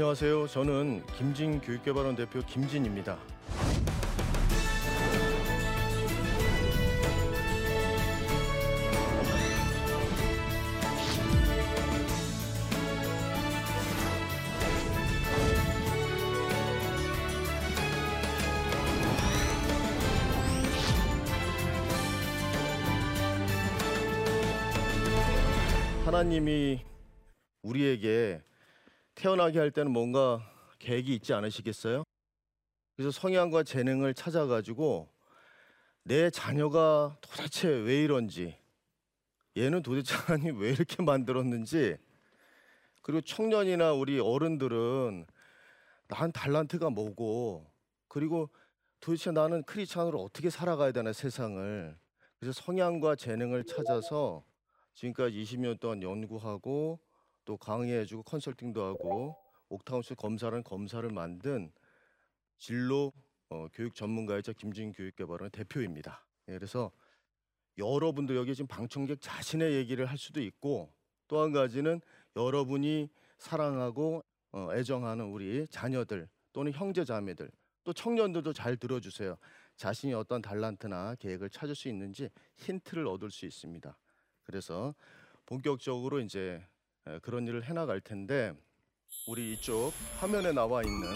안녕하세요. 저는 김진 교육개발원 대표 김진입니다. 하나님이 우리에게 태어나게 할 때는 뭔가 계획이 있지 않으시겠어요? 그래서 성향과 재능을 찾아가지고 내 자녀가 도대체 왜 이런지 얘는 도대체 하나님 왜 이렇게 만들었는지 그리고 청년이나 우리 어른들은 난 달란트가 뭐고 그리고 도대체 나는 크리스찬으로 어떻게 살아가야 되나 세상을 그래서 성향과 재능을 찾아서 지금까지 20년 동안 연구하고 또 강의해주고 컨설팅도 하고 옥타운스 검사라는 검사를 만든 진로 어, 교육 전문가이자 김진 교육개발원의 대표입니다. 예, 그래서 여러분도 여기 지금 방청객 자신의 얘기를 할 수도 있고 또 한 가지는 여러분이 사랑하고 어, 애정하는 우리 자녀들 또는 형제 자매들 또 청년들도 잘 들어주세요. 자신이 어떤 달란트나 계획을 찾을 수 있는지 힌트를 얻을 수 있습니다. 그래서 본격적으로 이제 에, 그런 일을 해나갈 텐데 우리 이쪽 화면에 나와 있는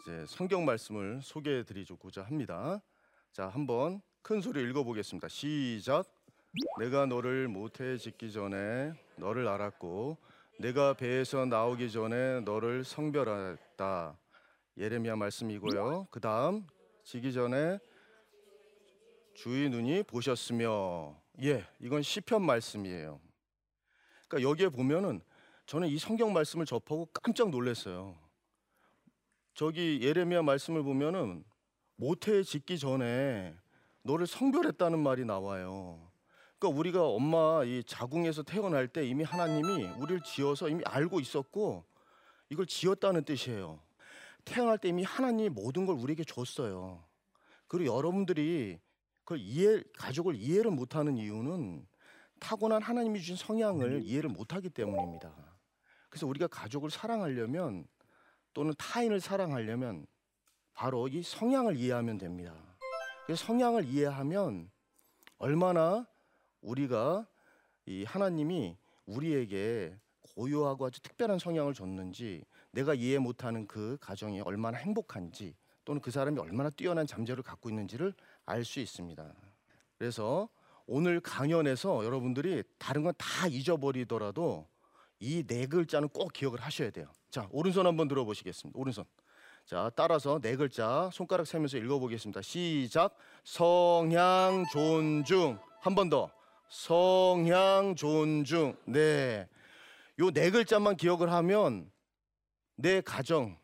이제 성경 말씀을 소개해 드리고자 합니다. 자, 한번 큰 소리 읽어 보겠습니다. 시작. 내가 너를 모태에 짓기 전에 너를 알았고 내가 배에서 나오기 전에 너를 성별하였다. 예레미야 말씀이고요. 그 다음 지기 전에 주의 눈이 보셨으며 예, 이건 시편 말씀이에요. 그러니까 여기에 보면은 저는 이 성경 말씀을 접하고 깜짝 놀랐어요. 저기 예레미야 말씀을 보면은 모태에 짓기 전에 너를 성별했다는 말이 나와요. 그러니까 우리가 엄마 이 자궁에서 태어날 때 이미 하나님이 우리를 지어서 이미 알고 있었고 이걸 지었다는 뜻이에요. 태어날 때 이미 하나님이 모든 걸 우리에게 줬어요. 그리고 여러분들이 그걸 이해 가족을 이해를 못하는 이유는 타고난 하나님이 주신 성향을 이해를 못하기 때문입니다. 그래서 우리가 가족을 사랑하려면 또는 타인을 사랑하려면 바로 이 성향을 이해하면 됩니다. 그래서 성향을 이해하면 얼마나 우리가 이 하나님이 우리에게 고요하고 아주 특별한 성향을 줬는지 내가 이해 못하는 그 가정이 얼마나 행복한지 또는 그 사람이 얼마나 뛰어난 잠재를 갖고 있는지를 알 수 있습니다. 그래서 오늘 강연에서 여러분들이 다른 건 다 잊어버리더라도 이 네 글자는 꼭 기억을 하셔야 돼요. 자, 오른손 한번 들어보시겠습니다. 오른손. 자, 따라서 네 글자 손가락 세면서 읽어보겠습니다. 시작. 성향 존중. 한 번 더. 성향 존중. 네. 요 네 글자만 기억을 하면 내 가정,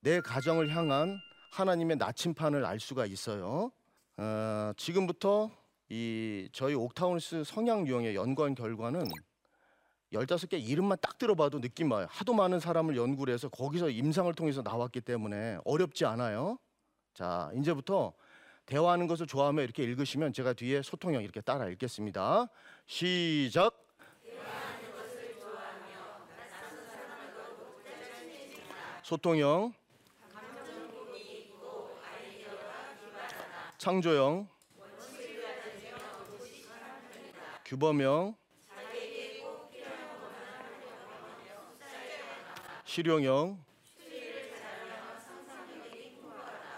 내 가정을 향한 하나님의 나침판을 알 수가 있어요. 어, 지금부터 이 저희 옥타운스 성향 유형의 연구한 결과는 15개 이름만 딱 들어봐도 느낌 와요. 하도 많은 사람을 연구를 해서 거기서 임상을 통해서 나왔기 때문에 어렵지 않아요. 자, 이제부터 대화하는 것을 좋아하며 이렇게 읽으시면 제가 뒤에 소통형 이렇게 따라 읽겠습니다. 시작. 소통형 창조형 규범형. 실용형.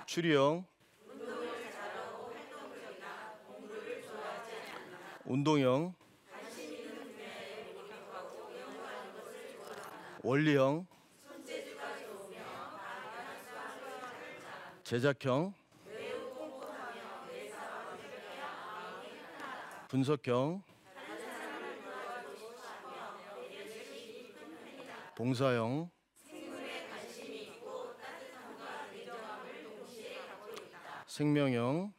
추리형. 운동형. 원리형. 제작형. 분석형 봉사형. 생명형.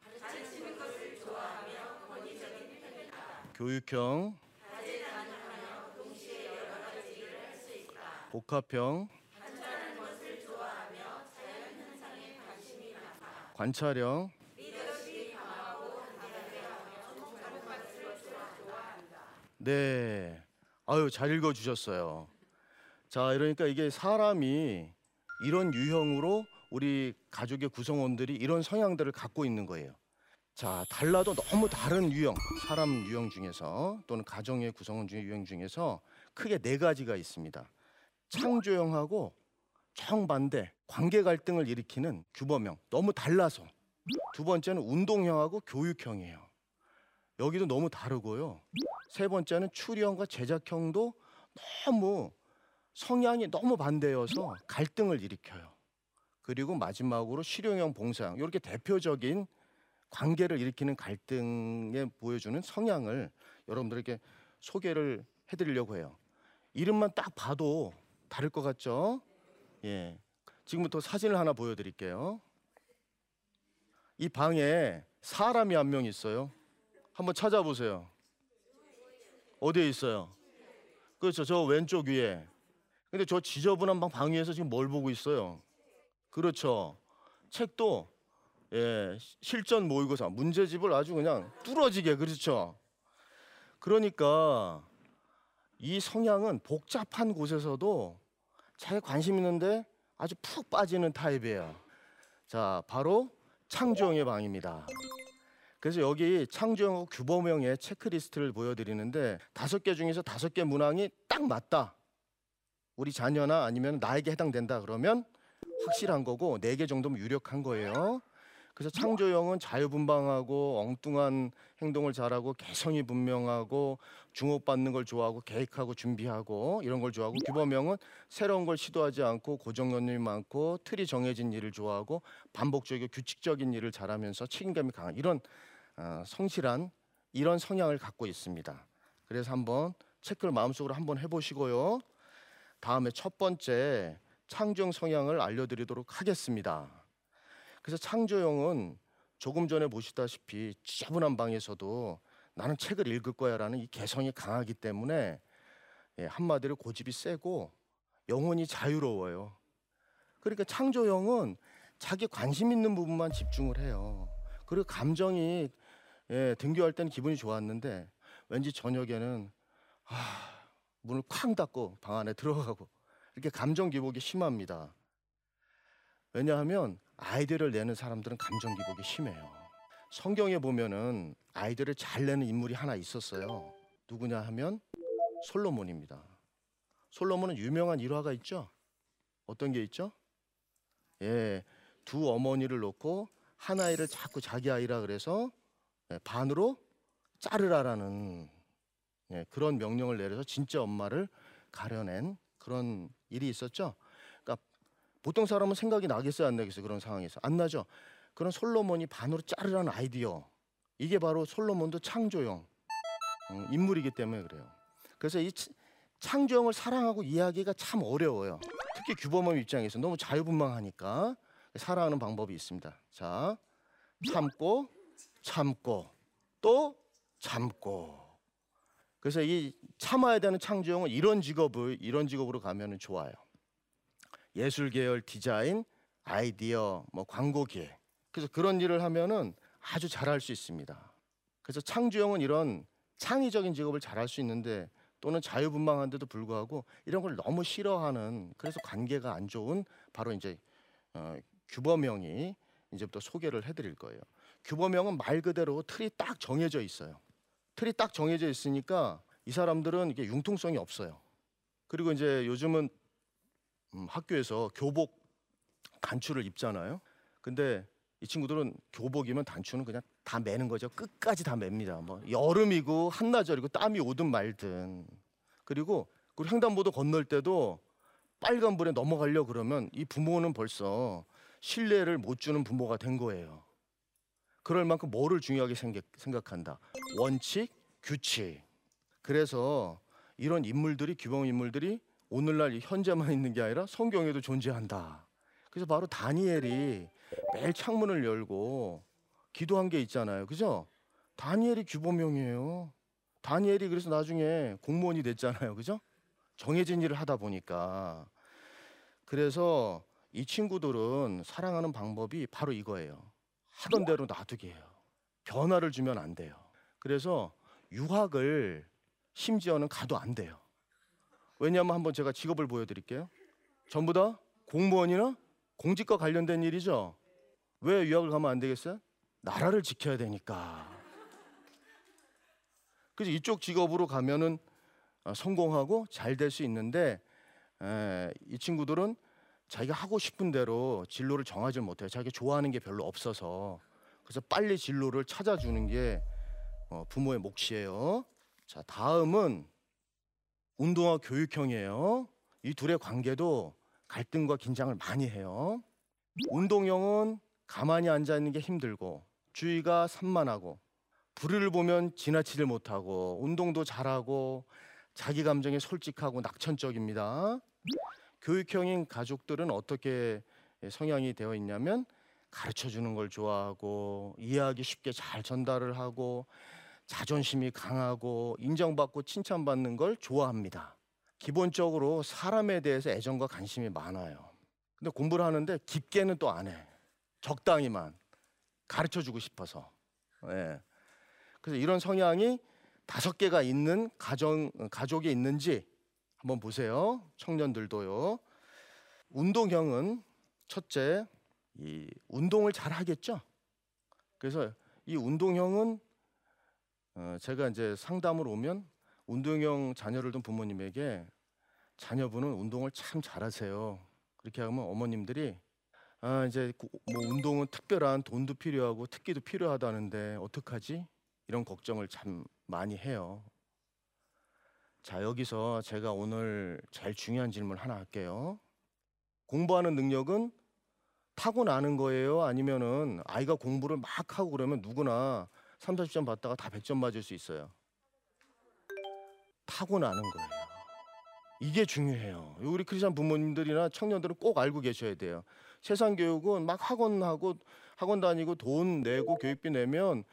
교육형. 복합형. 관찰형. 네. 아유, 잘 읽어 주셨어요. 자, 이러니까 이게 사람이 이런 유형으로 우리 가족의 구성원들이 이런 성향들을 갖고 있는 거예요. 자, 달라도 너무 다른 유형, 사람 유형 중에서 또는 가정의 구성원 중의 유형 중에서 크게 네 가지가 있습니다. 창조형하고 정반대 관계 갈등을 일으키는 규범형, 너무 달라서. 두 번째는 운동형하고 교육형이에요. 여기도 너무 다르고요. 세 번째는 추리형과 제작형도 너무 성향이 너무 반대여서 갈등을 일으켜요. 그리고 마지막으로 실용형, 봉사형 이렇게 대표적인 관계를 일으키는 갈등에 보여주는 성향을 여러분들에게 소개를 해드리려고 해요. 이름만 딱 봐도 다를 것 같죠? 예. 지금부터 사진을 하나 보여드릴게요. 이 방에 사람이 한 명 있어요. 한번 찾아보세요. 어디에 있어요? 그렇죠. 저 왼쪽 위에. 근데 저 지저분한 방 방위에서 지금 뭘 보고 있어요? 그렇죠. 책도 예, 실전 모의고사 문제집을 아주 그냥 뚫어지게 그렇죠. 그러니까 이 성향은 복잡한 곳에서도 자기 관심 있는데 아주 푹 빠지는 타입이에요. 자, 바로 창조형의 방입니다. 그래서 여기 창조형하고 규범형의 체크리스트를 보여드리는데 다섯 개 중에서 다섯 개 문항이 딱 맞다. 우리 자녀나 아니면 나에게 해당된다 그러면 확실한 거고 네 개 정도면 유력한 거예요. 그래서 창조형은 자유분방하고 엉뚱한 행동을 잘하고 개성이 분명하고 주목받는 걸 좋아하고 계획하고 준비하고 이런 걸 좋아하고 규범형은 새로운 걸 시도하지 않고 고정관념이 많고 틀이 정해진 일을 좋아하고 반복적이고 규칙적인 일을 잘하면서 책임감이 강한 이런 어, 성실한 이런 성향을 갖고 있습니다. 그래서 한번 체크를 마음속으로 한번 해보시고요. 다음에 첫 번째 창조형 성향을 알려드리도록 하겠습니다. 그래서 창조형은 조금 전에 보시다시피 지저분한 방에서도 나는 책을 읽을 거야라는 이 개성이 강하기 때문에 예, 한마디로 고집이 세고 영혼이 자유로워요. 그러니까 창조형은 자기 관심 있는 부분만 집중을 해요. 그리고 감정이 예, 등교할 때는 기분이 좋았는데 왠지 저녁에는 아, 문을 쾅 닫고 방 안에 들어가고 이렇게 감정 기복이 심합니다. 왜냐하면 아이디어를 내는 사람들은 감정 기복이 심해요. 성경에 보면은 아이디어를 잘 내는 인물이 하나 있었어요. 누구냐 하면 솔로몬입니다. 솔로몬은 유명한 일화가 있죠. 어떤 게 있죠? 예, 두 어머니를 놓고 한 아이를 자꾸 자기 아이라 그래서 예, 반으로 자르라라는 예, 그런 명령을 내려서 진짜 엄마를 가려낸 그런 일이 있었죠. 보통 사람은 생각이 나겠어요, 안 나겠어요? 그런 상황에서 안 나죠. 그런 솔로몬이 반으로 자르라는 아이디어 이게 바로 솔로몬도 창조형 음, 인물이기 때문에 그래요. 그래서 이 창조형을 사랑하고 이해하기가 참 어려워요. 특히 규범범 입장에서 너무 자유분방하니까 사랑하는 방법이 있습니다. 자, 참고 참고 또 참고. 그래서 이 참아야 되는 창조형은 이런 직업을 이런 직업으로 가면은 좋아요. 예술 계열 디자인, 아이디어, 뭐 광고 기획. 그래서 그런 일을 하면은 아주 잘할 수 있습니다. 그래서 창조형은 이런 창의적인 직업을 잘할 수 있는데 또는 자유분방한데도 불구하고 이런 걸 너무 싫어하는 그래서 관계가 안 좋은 바로 이제 어, 규범형이 이제부터 소개를 해드릴 거예요. 규범형은 말 그대로 틀이 딱 정해져 있어요. 틀이 딱 정해져 있으니까 이 사람들은 이게 융통성이 없어요. 그리고 이제 요즘은 음, 학교에서 교복 단추를 입잖아요. 근데 이 친구들은 교복이면 단추는 그냥 다 매는 거죠. 끝까지 다 맵니다. 뭐 여름이고 한나절이고 땀이 오든 말든. 그리고 그 횡단보도 건널 때도 빨간불에 넘어가려 그러면 이 부모는 벌써 신뢰를 못 주는 부모가 된 거예요. 그럴 만큼 뭐를 중요하게 생각, 한다 원칙, 규칙. 그래서 이런 인물들이 규범 인물들이 오늘날 현재만 있는 게 아니라 성경에도 존재한다. 그래서 바로 다니엘이 매일 창문을 열고 기도한 게 있잖아요. 그죠? 다니엘이 규범형이에요. 다니엘이 그래서 나중에 공무원이 됐잖아요. 그죠? 정해진 일을 하다 보니까. 그래서 이 친구들은 사랑하는 방법이 바로 이거예요. 하던 대로 놔두게요. 변화를 주면 안 돼요. 그래서 유학을 심지어는 가도 안 돼요. 왜냐하면 한번 제가 직업을 보여드릴게요. 전부 다 공무원이나 공직과 관련된 일이죠. 왜 유학을 가면 안 되겠어요? 나라를 지켜야 되니까. 그래서 이쪽 직업으로 가면은 어, 성공하고 잘 될 수 있는데 에, 이 친구들은 자기가 하고 싶은 대로 진로를 정하지 못해요. 자기가 좋아하는 게 별로 없어서 그래서 빨리 진로를 찾아주는 게 어, 부모의 몫이에요. 자 다음은 운동화 교육형이에요. 이 둘의 관계도 갈등과 긴장을 많이 해요. 운동형은 가만히 앉아 있는 게 힘들고 주의가 산만하고 불의를 보면 지나치질 못하고 운동도 잘하고 자기 감정에 솔직하고 낙천적입니다. 교육형인 가족들은 어떻게 성향이 되어 있냐면 가르쳐 주는 걸 좋아하고 이해하기 쉽게 잘 전달을 하고 자존심이 강하고 인정받고 칭찬받는 걸 좋아합니다. 기본적으로 사람에 대해서 애정과 관심이 많아요. 근데 공부를 하는데 깊게는 또 안 해. 적당히만 가르쳐 주고 싶어서. 예. 그래서 이런 성향이 다섯 개가 있는 가정 가족에 있는지 한번 보세요. 청년들도요. 운동형은 첫째 이 운동을 잘 하겠죠. 그래서 이 운동형은 어, 제가 이제 상담을 오면 운동형 자녀를 둔 부모님에게 자녀분은 운동을 참 잘하세요. 그렇게 하면 어머님들이 아 이제 고- 뭐 운동은 특별한 돈도 필요하고 특기도 필요하다는데 어떡하지? 이런 걱정을 참 많이 해요. 자 여기서 제가 오늘 제일 중요한 질문 하나 할게요. 공부하는 능력은 타고나는 거예요? 아니면은 아이가 공부를 막 하고 그러면 누구나 3, 40점 받다가 다 100점 맞을 수 있어요. 타고나는 거예요. 이게 중요해요. 우리 크리스천 부모님들이나 청년들은 꼭 알고 계셔야 돼요. 세상 교육은 막 학원하고 학원 다니고 돈 내고 교육비 내면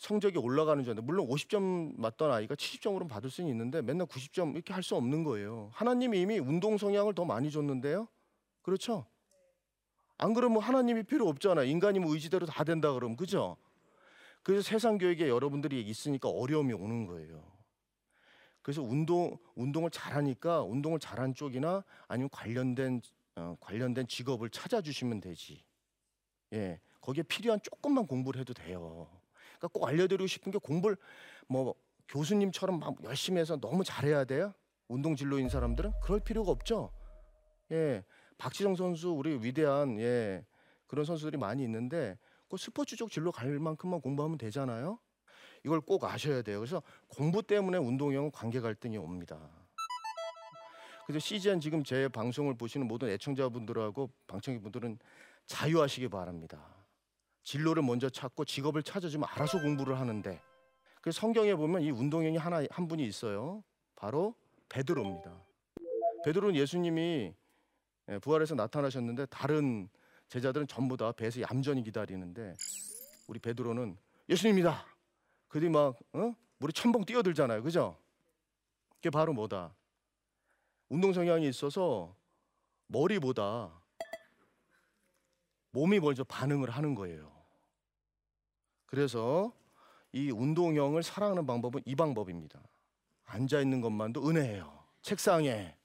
성적이 올라가는 줄 아는데 물론 50점 맞던 아이가 70점으로 받을 수는 있는데 맨날 90점 이렇게 할 수 없는 거예요. 하나님이 이미 운동 성향을 더 많이 줬는데요. 그렇죠? 안 그러면 하나님이 필요 없잖아. 인간이 뭐 의지대로 다 된다 그러면 그죠? 그래서 세상 교육에 여러분들이 있으니까 어려움이 오는 거예요. 그래서 운동 운동을 잘하니까 운동을 잘한 쪽이나 아니면 관련된 어, 관련된 직업을 찾아주시면 되지. 예, 거기에 필요한 조금만 공부를 해도 돼요. 그러니까 꼭 알려드리고 싶은 게 공부를 뭐 교수님처럼 막 열심히 해서 너무 잘해야 돼요. 운동 진로인 사람들은 그럴 필요가 없죠. 예, 박지성 선수 우리 위대한 예 그런 선수들이 많이 있는데 그 스포츠 쪽 진로 갈 만큼만 공부하면 되잖아요. 이걸 꼭 아셔야 돼요. 그래서 공부 때문에 운동형은 관계 갈등이 옵니다. 그래서 CGN 지금 제 방송을 보시는 모든 애청자분들하고 방청객분들은 자유하시기 바랍니다. 진로를 먼저 찾고 직업을 찾아주면 알아서 공부를 하는데 그 성경에 보면 이 운동형이 하나 한 분이 있어요. 바로 베드로입니다. 베드로는 예수님이 예, 부활해서 나타나셨는데 다른 제자들은 전부 다 배에서 얌전히 기다리는데 우리 베드로는 예수님이다. 그들이 막 어? 물에 첨벙 뛰어들잖아요. 그죠? 그게 바로 뭐다? 운동 성향이 있어서 머리보다 몸이 먼저 반응을 하는 거예요. 그래서 이 운동형을 사랑하는 방법은 이 방법입니다. 앉아 있는 것만도 은혜예요. 책상에.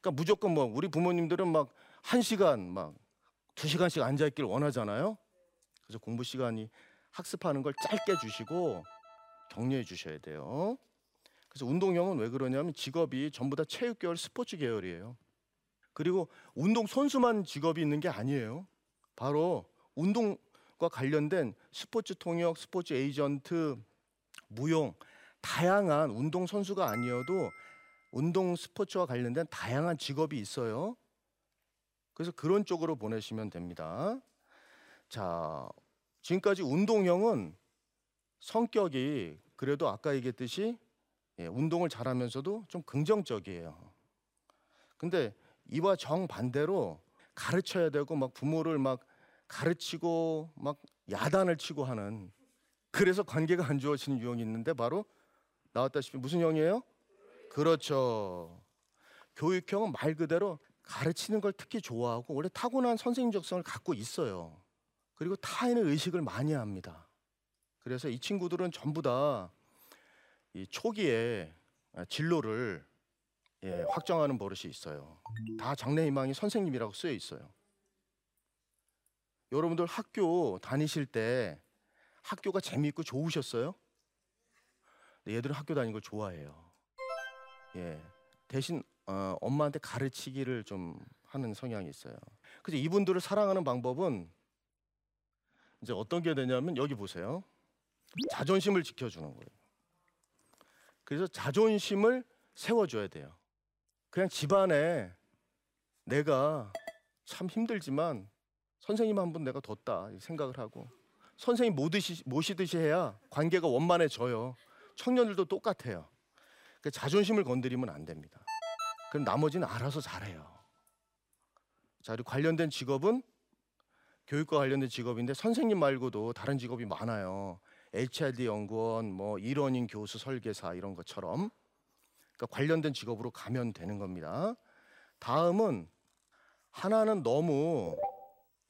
그러니까 무조건 뭐 우리 부모님들은 막 한 시간 막 두 시간씩 앉아 있길 원하잖아요. 그래서 공부 시간이 학습하는 걸 짧게 주시고 격려해 주셔야 돼요. 그래서 운동형은 왜 그러냐면 직업이 전부 다 체육 계열, 스포츠 계열이에요. 그리고 운동 선수만 직업이 있는 게 아니에요. 바로 운동과 관련된 스포츠 통역, 스포츠 에이전트, 무용 다양한 운동 선수가 아니어도 운동 스포츠와 관련된 다양한 직업이 있어요. 그래서 그런 쪽으로 보내시면 됩니다. 자, 지금까지 운동형은 성격이 그래도 아까 얘기했듯이 예, 운동을 잘하면서도 좀 긍정적이에요. 근데 이와 정반대로 가르쳐야 되고 막 부모를 막 가르치고 막 야단을 치고 하는 그래서 관계가 안 좋아지는 유형이 있는데 바로 나왔다시피 무슨 형이에요? 그렇죠. 교육형은 말 그대로 가르치는 걸 특히 좋아하고 원래 타고난 선생님적성을 갖고 있어요. 그리고 타인의 의식을 많이 합니다. 그래서 이 친구들은 전부 다 이 초기에 진로를 예, 확정하는 버릇이 있어요. 다 장래 희망이 선생님이라고 쓰여 있어요. 여러분들 학교 다니실 때 학교가 재미있고 좋으셨어요? 네, 얘들은 학교 다니는 걸 좋아해요. 예, 대신 어, 엄마한테 가르치기를 좀 하는 성향이 있어요. 그래서 이분들을 사랑하는 방법은 이제 어떤 게 되냐면 여기 보세요. 자존심을 지켜주는 거예요. 그래서 자존심을 세워줘야 돼요. 그냥 집안에 내가 참 힘들지만 선생님 한 분 내가 뒀다 이 생각을 하고 선생님 모듯이 모시듯이 해야 관계가 원만해져요. 청년들도 똑같아요. 그 자존심을 건드리면 안 됩니다. 그럼 나머지는 알아서 잘해요. 자, 그리고 관련된 직업은 교육과 관련된 직업인데 선생님 말고도 다른 직업이 많아요. HRD 연구원, 뭐 일원인 교수, 설계사 이런 것처럼 그러니까 관련된 직업으로 가면 되는 겁니다. 다음은 하나는 너무 예,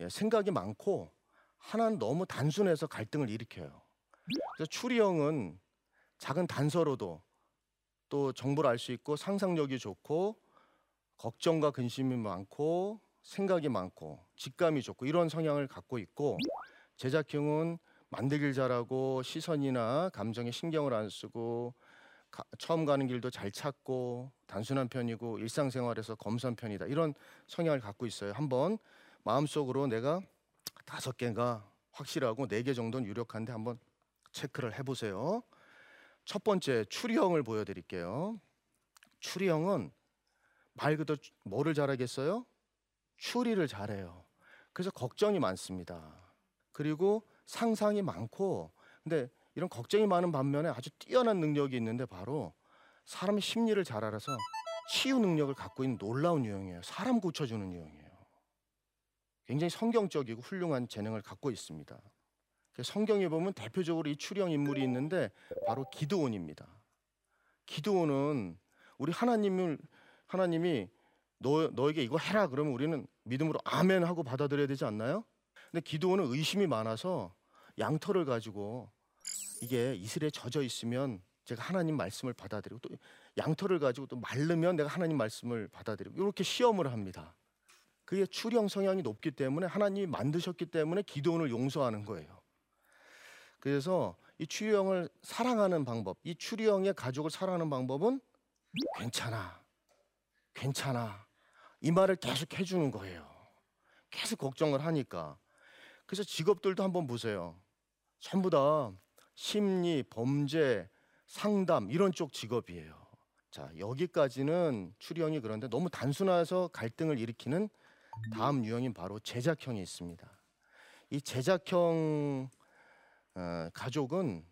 생각이 많고 하나는 너무 단순해서 갈등을 일으켜요. 그래서 추리 형은 작은 단서로도 또 정보를 알 수 있고 상상력이 좋고 걱정과 근심이 많고 생각이 많고 직감이 좋고 이런 성향을 갖고 있고 제작 형은 만들길 잘하고 시선이나 감정에 신경을 안 쓰고 가- 처음 가는 길도 잘 찾고 단순한 편이고 일상생활에서 검소한 편이다 이런 성향을 갖고 있어요. 한번 마음속으로 내가 다섯 개가 확실하고 네 개 정도는 유력한데 한번 체크를 해보세요. 첫 번째 추리형을 보여드릴게요. 추리형은 말 그대로 뭐를 잘하겠어요? 추리를 잘해요. 그래서 걱정이 많습니다. 그리고 상상이 많고 근데 이런 걱정이 많은 반면에 아주 뛰어난 능력이 있는데 바로 사람의 심리를 잘 알아서 치유 능력을 갖고 있는 놀라운 유형이에요. 사람 고쳐주는 유형이에요. 굉장히 성경적이고 훌륭한 재능을 갖고 있습니다. 성경에 보면 대표적으로 이 추령 인물이 있는데 바로 기드온입니다. 기드온은 우리 하나님을 하나님이 너 너에게 이거 해라 그러면 우리는 믿음으로 아멘 하고 받아들여야 되지 않나요? 근데 기드온은 의심이 많아서 양털을 가지고 이게 이슬에 젖어 있으면 제가 하나님 말씀을 받아들이고 또 양털을 가지고 또 마르면 내가 하나님 말씀을 받아들이고 이렇게 시험을 합니다. 그게 추령 성향이 높기 때문에 하나님이 만드셨기 때문에 기도원을 용서하는 거예요. 그래서 이 추령을 사랑하는 방법, 이 추령의 가족을 사랑하는 방법은 괜찮아, 괜찮아 이 말을 계속 해주는 거예요. 계속 걱정을 하니까. 그래서 직업들도 한번 보세요. 전부 다 심리, 범죄, 상담 이런 쪽 직업이에요. 자 여기까지는 추령이 그런데 너무 단순해서 갈등을 일으키는 다음 유형인 바로 제작형이 있습니다. 이 제작형 어, 가족은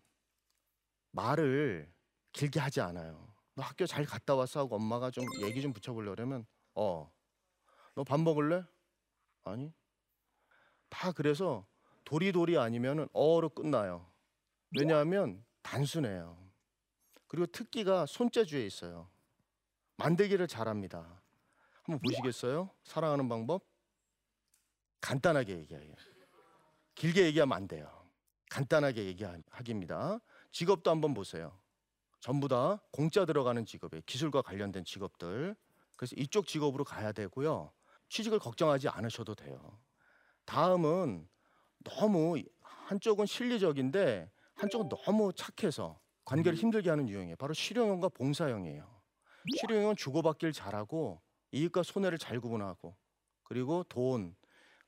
말을 길게 하지 않아요. 너 학교 잘 갔다 왔어 하고 엄마가 좀 얘기 좀 붙여보려면 어, 너 밥 먹을래? 아니. 다 그래서 도리도리 아니면은 어로 끝나요. 왜냐하면 단순해요. 그리고 특기가 손재주에 있어요. 만들기를 잘합니다. 한번 보시겠어요? 사랑하는 방법? 간단하게 얘기해요. 길게 얘기하면 안 돼요. 간단하게 얘기하기입니다. 직업도 한번 보세요. 전부 다 공짜 들어가는 직업이에요. 기술과 관련된 직업들. 그래서 이쪽 직업으로 가야 되고요. 취직을 걱정하지 않으셔도 돼요. 다음은 너무 한쪽은 실리적인데 한쪽은 너무 착해서 관계를 힘들게 하는 유형이에요. 바로 실용형과 봉사형이에요. 실용형은 주고받기를 잘하고 이익과 손해를 잘 구분하고 그리고 돈,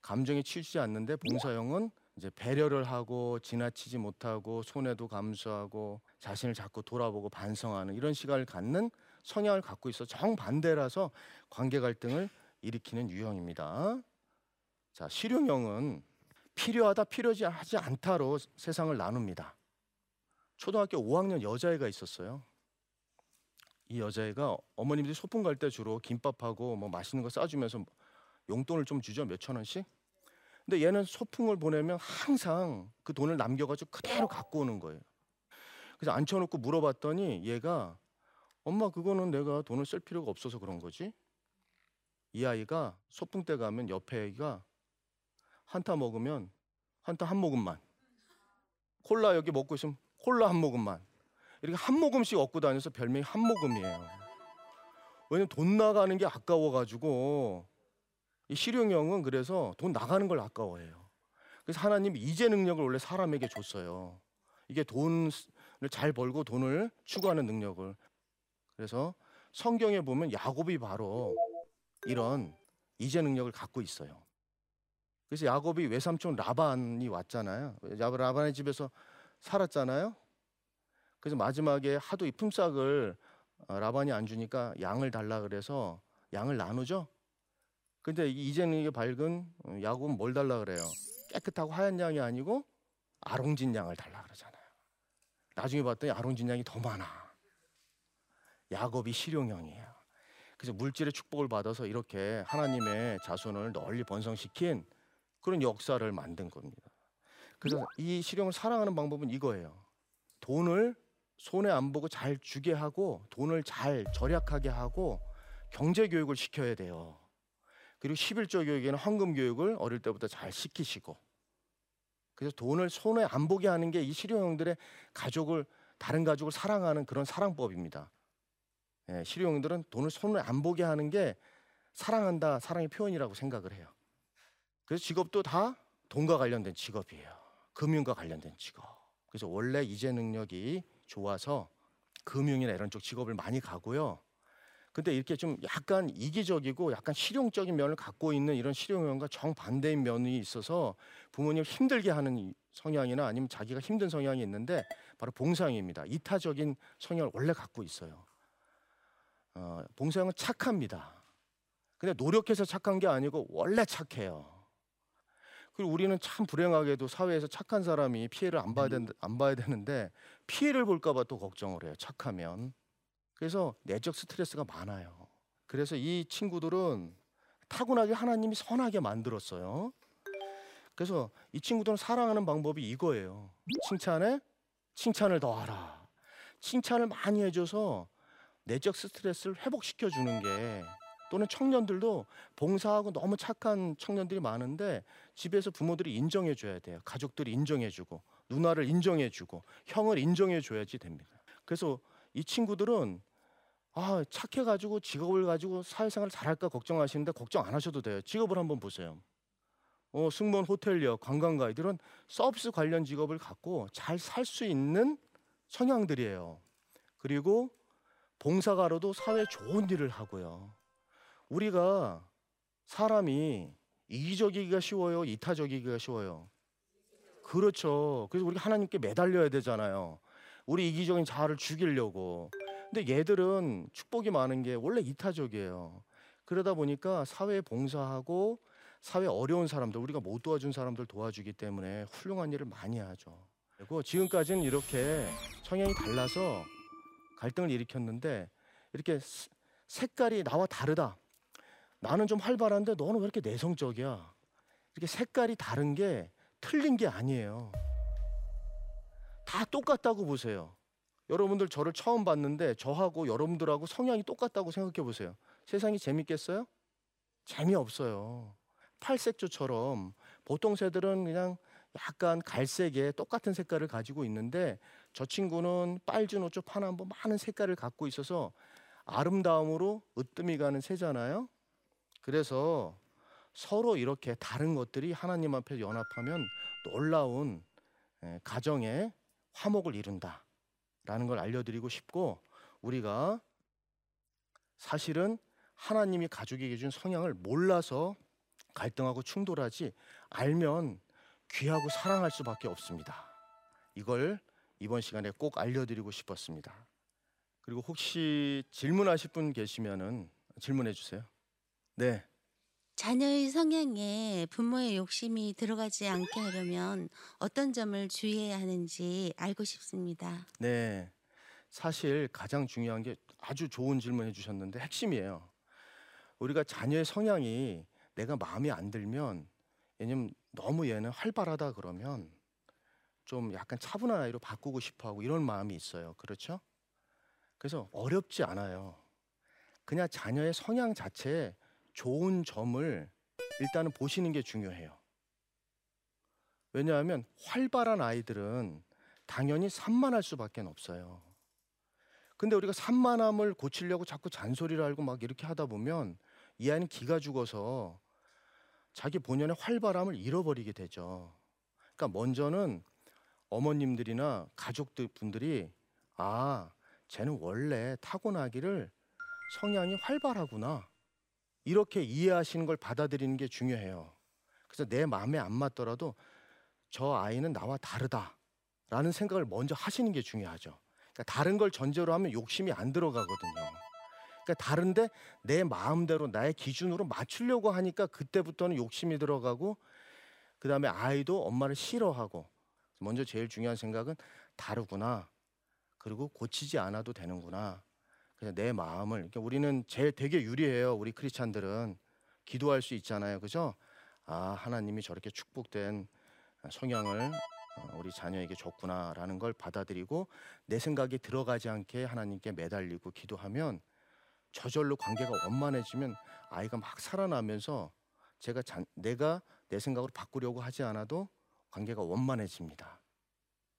감정에 치우치지 않는데 봉사형은 이제 배려를 하고 지나치지 못하고 손해도 감수하고 자신을 자꾸 돌아보고 반성하는 이런 시간을 갖는 성향을 갖고 있어 정반대라서 관계 갈등을 일으키는 유형입니다. 자, 실용형은 필요하다 필요하지 하지 않다로 세상을 나눕니다. 초등학교 5학년 여자애가 있었어요. 이 여자애가 어머님들이 소풍 갈 때 주로 김밥하고 뭐 맛있는 거 싸주면서 용돈을 좀 주죠 몇 천 원씩. 근데 얘는 소풍을 보내면 항상 그 돈을 남겨가지고 그대로 갖고 오는 거예요. 그래서 앉혀놓고 물어봤더니 얘가 엄마 그거는 내가 돈을 쓸 필요가 없어서 그런 거지. 이 아이가 소풍 때 가면 옆에 애가 한타 먹으면 한타 한 모금만 콜라 여기 먹고 있으면 콜라 한 모금만 이렇게 한 모금씩 얻고 다녀서 별명이 한 모금이에요. 왜냐면 돈 나가는 게 아까워가지고 이 실용형은 그래서 돈 나가는 걸 아까워해요. 그래서 하나님이 이제 능력을 원래 사람에게 줬어요. 이게 돈을 잘 벌고 돈을 추구하는 능력을. 그래서 성경에 보면 야곱이 바로 이런 이제 능력을 갖고 있어요. 그래서 야곱이 외삼촌 라반이 왔잖아요. 라반의 집에서 살았잖아요. 그래서 마지막에 하도 이 품삯을 어, 라반이 안 주니까 양을 달라 그래서 양을 나누죠. 근데 이 이제는 이게 밝은 어, 야곱은 뭘 달라 그래요? 깨끗하고 하얀 양이 아니고 아롱진 양을 달라 그러잖아요. 나중에 봤더니 아롱진 양이 더 많아. 야곱이 실용형이에요. 그래서 물질의 축복을 받아서 이렇게 하나님의 자손을 널리 번성시킨 그런 역사를 만든 겁니다. 그래서 이 실용을 사랑하는 방법은 이거예요. 돈을 손에 안 보고 잘 주게 하고 돈을 잘 절약하게 하고 경제 교육을 시켜야 돼요. 그리고 11조 교육에는 황금 교육을 어릴 때부터 잘 시키시고 그래서 돈을 손에 안 보게 하는 게 이 실용형들의 가족을 다른 가족을 사랑하는 그런 사랑법입니다. 예, 실용형들은 돈을 손에 안 보게 하는 게 사랑한다 사랑의 표현이라고 생각을 해요. 그래서 직업도 다 돈과 관련된 직업이에요. 금융과 관련된 직업. 그래서 원래 이제 능력이 좋아서 금융이나 이런 쪽 직업을 많이 가고요. 근데 이렇게 좀 약간 이기적이고 약간 실용적인 면을 갖고 있는 이런 실용형과 정반대인 면이 있어서 부모님을 힘들게 하는 성향이나 아니면 자기가 힘든 성향이 있는데 바로 봉상입니다. 이타적인 성향을 원래 갖고 있어요. 어, 봉상은 착합니다. 근데 노력해서 착한 게 아니고 원래 착해요. 그리고 우리는 참 불행하게도 사회에서 착한 사람이 피해를 안 봐야, 된, 안 봐야 되는데 피해를 볼까봐 또 걱정을 해요. 착하면. 그래서 내적 스트레스가 많아요. 그래서 이 친구들은 타고나게 하나님이 선하게 만들었어요. 그래서 이 친구들은 사랑하는 방법이 이거예요. 칭찬에 칭찬을 더하라. 칭찬을 많이 해줘서 내적 스트레스를 회복시켜 주는 게 또는 청년들도 봉사하고 너무 착한 청년들이 많은데 집에서 부모들이 인정해 줘야 돼요. 가족들이 인정해 주고 누나를 인정해 주고 형을 인정해 줘야지 됩니다. 그래서 이 친구들은 아 착해 가지고 직업을 가지고 사회생활 잘할까 걱정하시는데 걱정 안 하셔도 돼요. 직업을 한번 보세요. 어, 승무원, 호텔리어, 관광 가 이들은 서비스 관련 직업을 갖고 잘 살 수 있는 성향들이에요. 그리고 봉사가로도 사회 좋은 일을 하고요. 우리가 사람이 이기적이기가 쉬워요, 이타적이기가 쉬워요. 그렇죠. 그래서 우리가 하나님께 매달려야 되잖아요. 우리 이기적인 자아를 죽이려고. 근데 얘들은 축복이 많은 게 원래 이타적이에요. 그러다 보니까 사회에 봉사하고 사회 어려운 사람들 우리가 못 도와준 사람들 도와주기 때문에 훌륭한 일을 많이 하죠. 그리고 지금까지는 이렇게 성향이 달라서 갈등을 일으켰는데 이렇게 색깔이 나와 다르다. 나는 좀 활발한데 너는 왜 이렇게 내성적이야? 이렇게 색깔이 다른 게 틀린 게 아니에요. 다 똑같다고 보세요. 여러분들 저를 처음 봤는데 저하고 여러분들하고 성향이 똑같다고 생각해 보세요. 세상이 재밌겠어요? 재미없어요. 팔색조처럼 보통 새들은 그냥 약간 갈색에 똑같은 색깔을 가지고 있는데 저 친구는 빨주 노초 파남보 많은 색깔을 갖고 있어서 아름다움으로 으뜸이 가는 새잖아요. 그래서 서로 이렇게 다른 것들이 하나님 앞에 연합하면 놀라운 예, 가정의 화목을 이룬다. 라는 걸 알려드리고 싶고 우리가 사실은 하나님이 가족에게 준 성향을 몰라서 갈등하고 충돌하지 알면 귀하고 사랑할 수밖에 없습니다. 이걸 이번 시간에 꼭 알려드리고 싶었습니다. 그리고 혹시 질문하실 분 계시면은 질문해 주세요. 네. 자녀의 성향에 부모의 욕심이 들어가지 않게 하려면 어떤 점을 주의해야 하는지 알고 싶습니다. 네. 사실 가장 중요한 게 아주 좋은 질문 해주셨는데 핵심이에요. 우리가 자녀의 성향이 내가 마음에 안 들면 왜냐면 너무 얘는 활발하다 그러면 좀 약간 차분한 아이로 바꾸고 싶어 하고 이런 마음이 있어요. 그렇죠? 그래서 어렵지 않아요. 그냥 자녀의 성향 자체에 좋은 점을 일단은 보시는 게 중요해요. 왜냐하면 활발한 아이들은 당연히 산만할 수밖에 없어요. 근데 우리가 산만함을 고치려고 자꾸 잔소리를 하고 막 이렇게 하다 보면 이 아이는 기가 죽어서 자기 본연의 활발함을 잃어버리게 되죠. 그러니까 먼저는 어머님들이나 가족들 분들이 아, 쟤는 원래 타고나기를 성향이 활발하구나. 이렇게 이해하시는 걸 받아들이는 게 중요해요. 그래서 내 마음에 안 맞더라도 저 아이는 나와 다르다라는 생각을 먼저 하시는 게 중요하죠. 그러니까 다른 걸 전제로 하면 욕심이 안 들어가거든요. 그러니까 다른데 내 마음대로 나의 기준으로 맞추려고 하니까 그때부터는 욕심이 들어가고 그다음에 아이도 엄마를 싫어하고 먼저 제일 중요한 생각은 다르구나. 그리고 고치지 않아도 되는구나. 그냥 내 마음을 그러니까 우리는 제일 되게 유리해요. 우리 크리스찬들은 기도할 수 있잖아요. 그죠? 아, 하나님이 저렇게 축복된 성향을 어, 우리 자녀에게 줬구나라는 걸 받아들이고 내 생각이 들어가지 않게 하나님께 매달리고 기도하면 저절로 관계가 원만해지면 아이가 막 살아나면서 제가 자, 내가 내 생각으로 바꾸려고 하지 않아도 관계가 원만해집니다.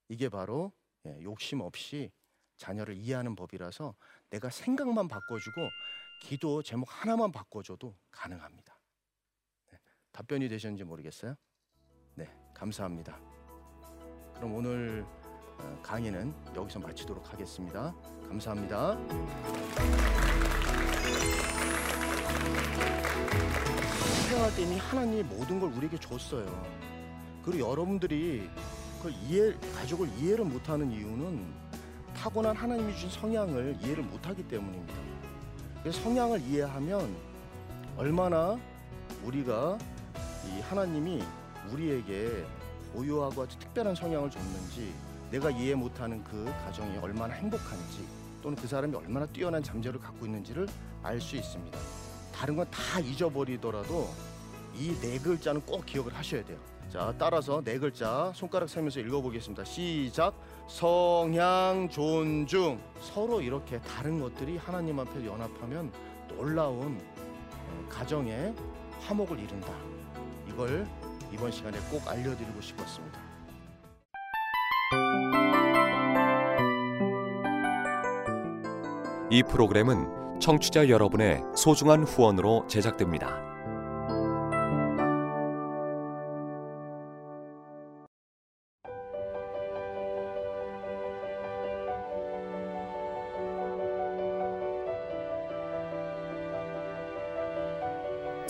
이게 바로 예, 욕심 없이 자녀를 이해하는 법이라서 내가 생각만 바꿔주고 기도 제목 하나만 바꿔줘도 가능합니다. 네, 답변이 되셨는지 모르겠어요. 네, 감사합니다. 그럼 오늘 어, 강의는 여기서 마치도록 하겠습니다. 감사합니다. 이미 하나님이 모든 걸 우리에게 줬어요. 그리고 여러분들이 그걸 이해 가족을 이해를 못하는 이유는 타고난 하나님이 주신 성향을 이해를 못하기 때문입니다. 그래서 성향을 이해하면 얼마나 우리가 이 하나님이 우리에게 고유하고 아주 특별한 성향을 줬는지 내가 이해 못하는 그 가정이 얼마나 행복한지 또는 그 사람이 얼마나 뛰어난 잠재를 갖고 있는지를 알 수 있습니다. 다른 건 다 잊어버리더라도 이 네 글자는 꼭 기억을 하셔야 돼요. 자, 따라서 네 글자 손가락 세면서 읽어보겠습니다. 시작. 성향 존중. 서로 이렇게 다른 것들이 하나님 앞에 연합하면 놀라운 어, 가정의 화목을 이룬다. 이걸 이번 시간에 꼭 알려드리고 싶었습니다. 이 프로그램은 청취자 여러분의 소중한 후원으로 제작됩니다.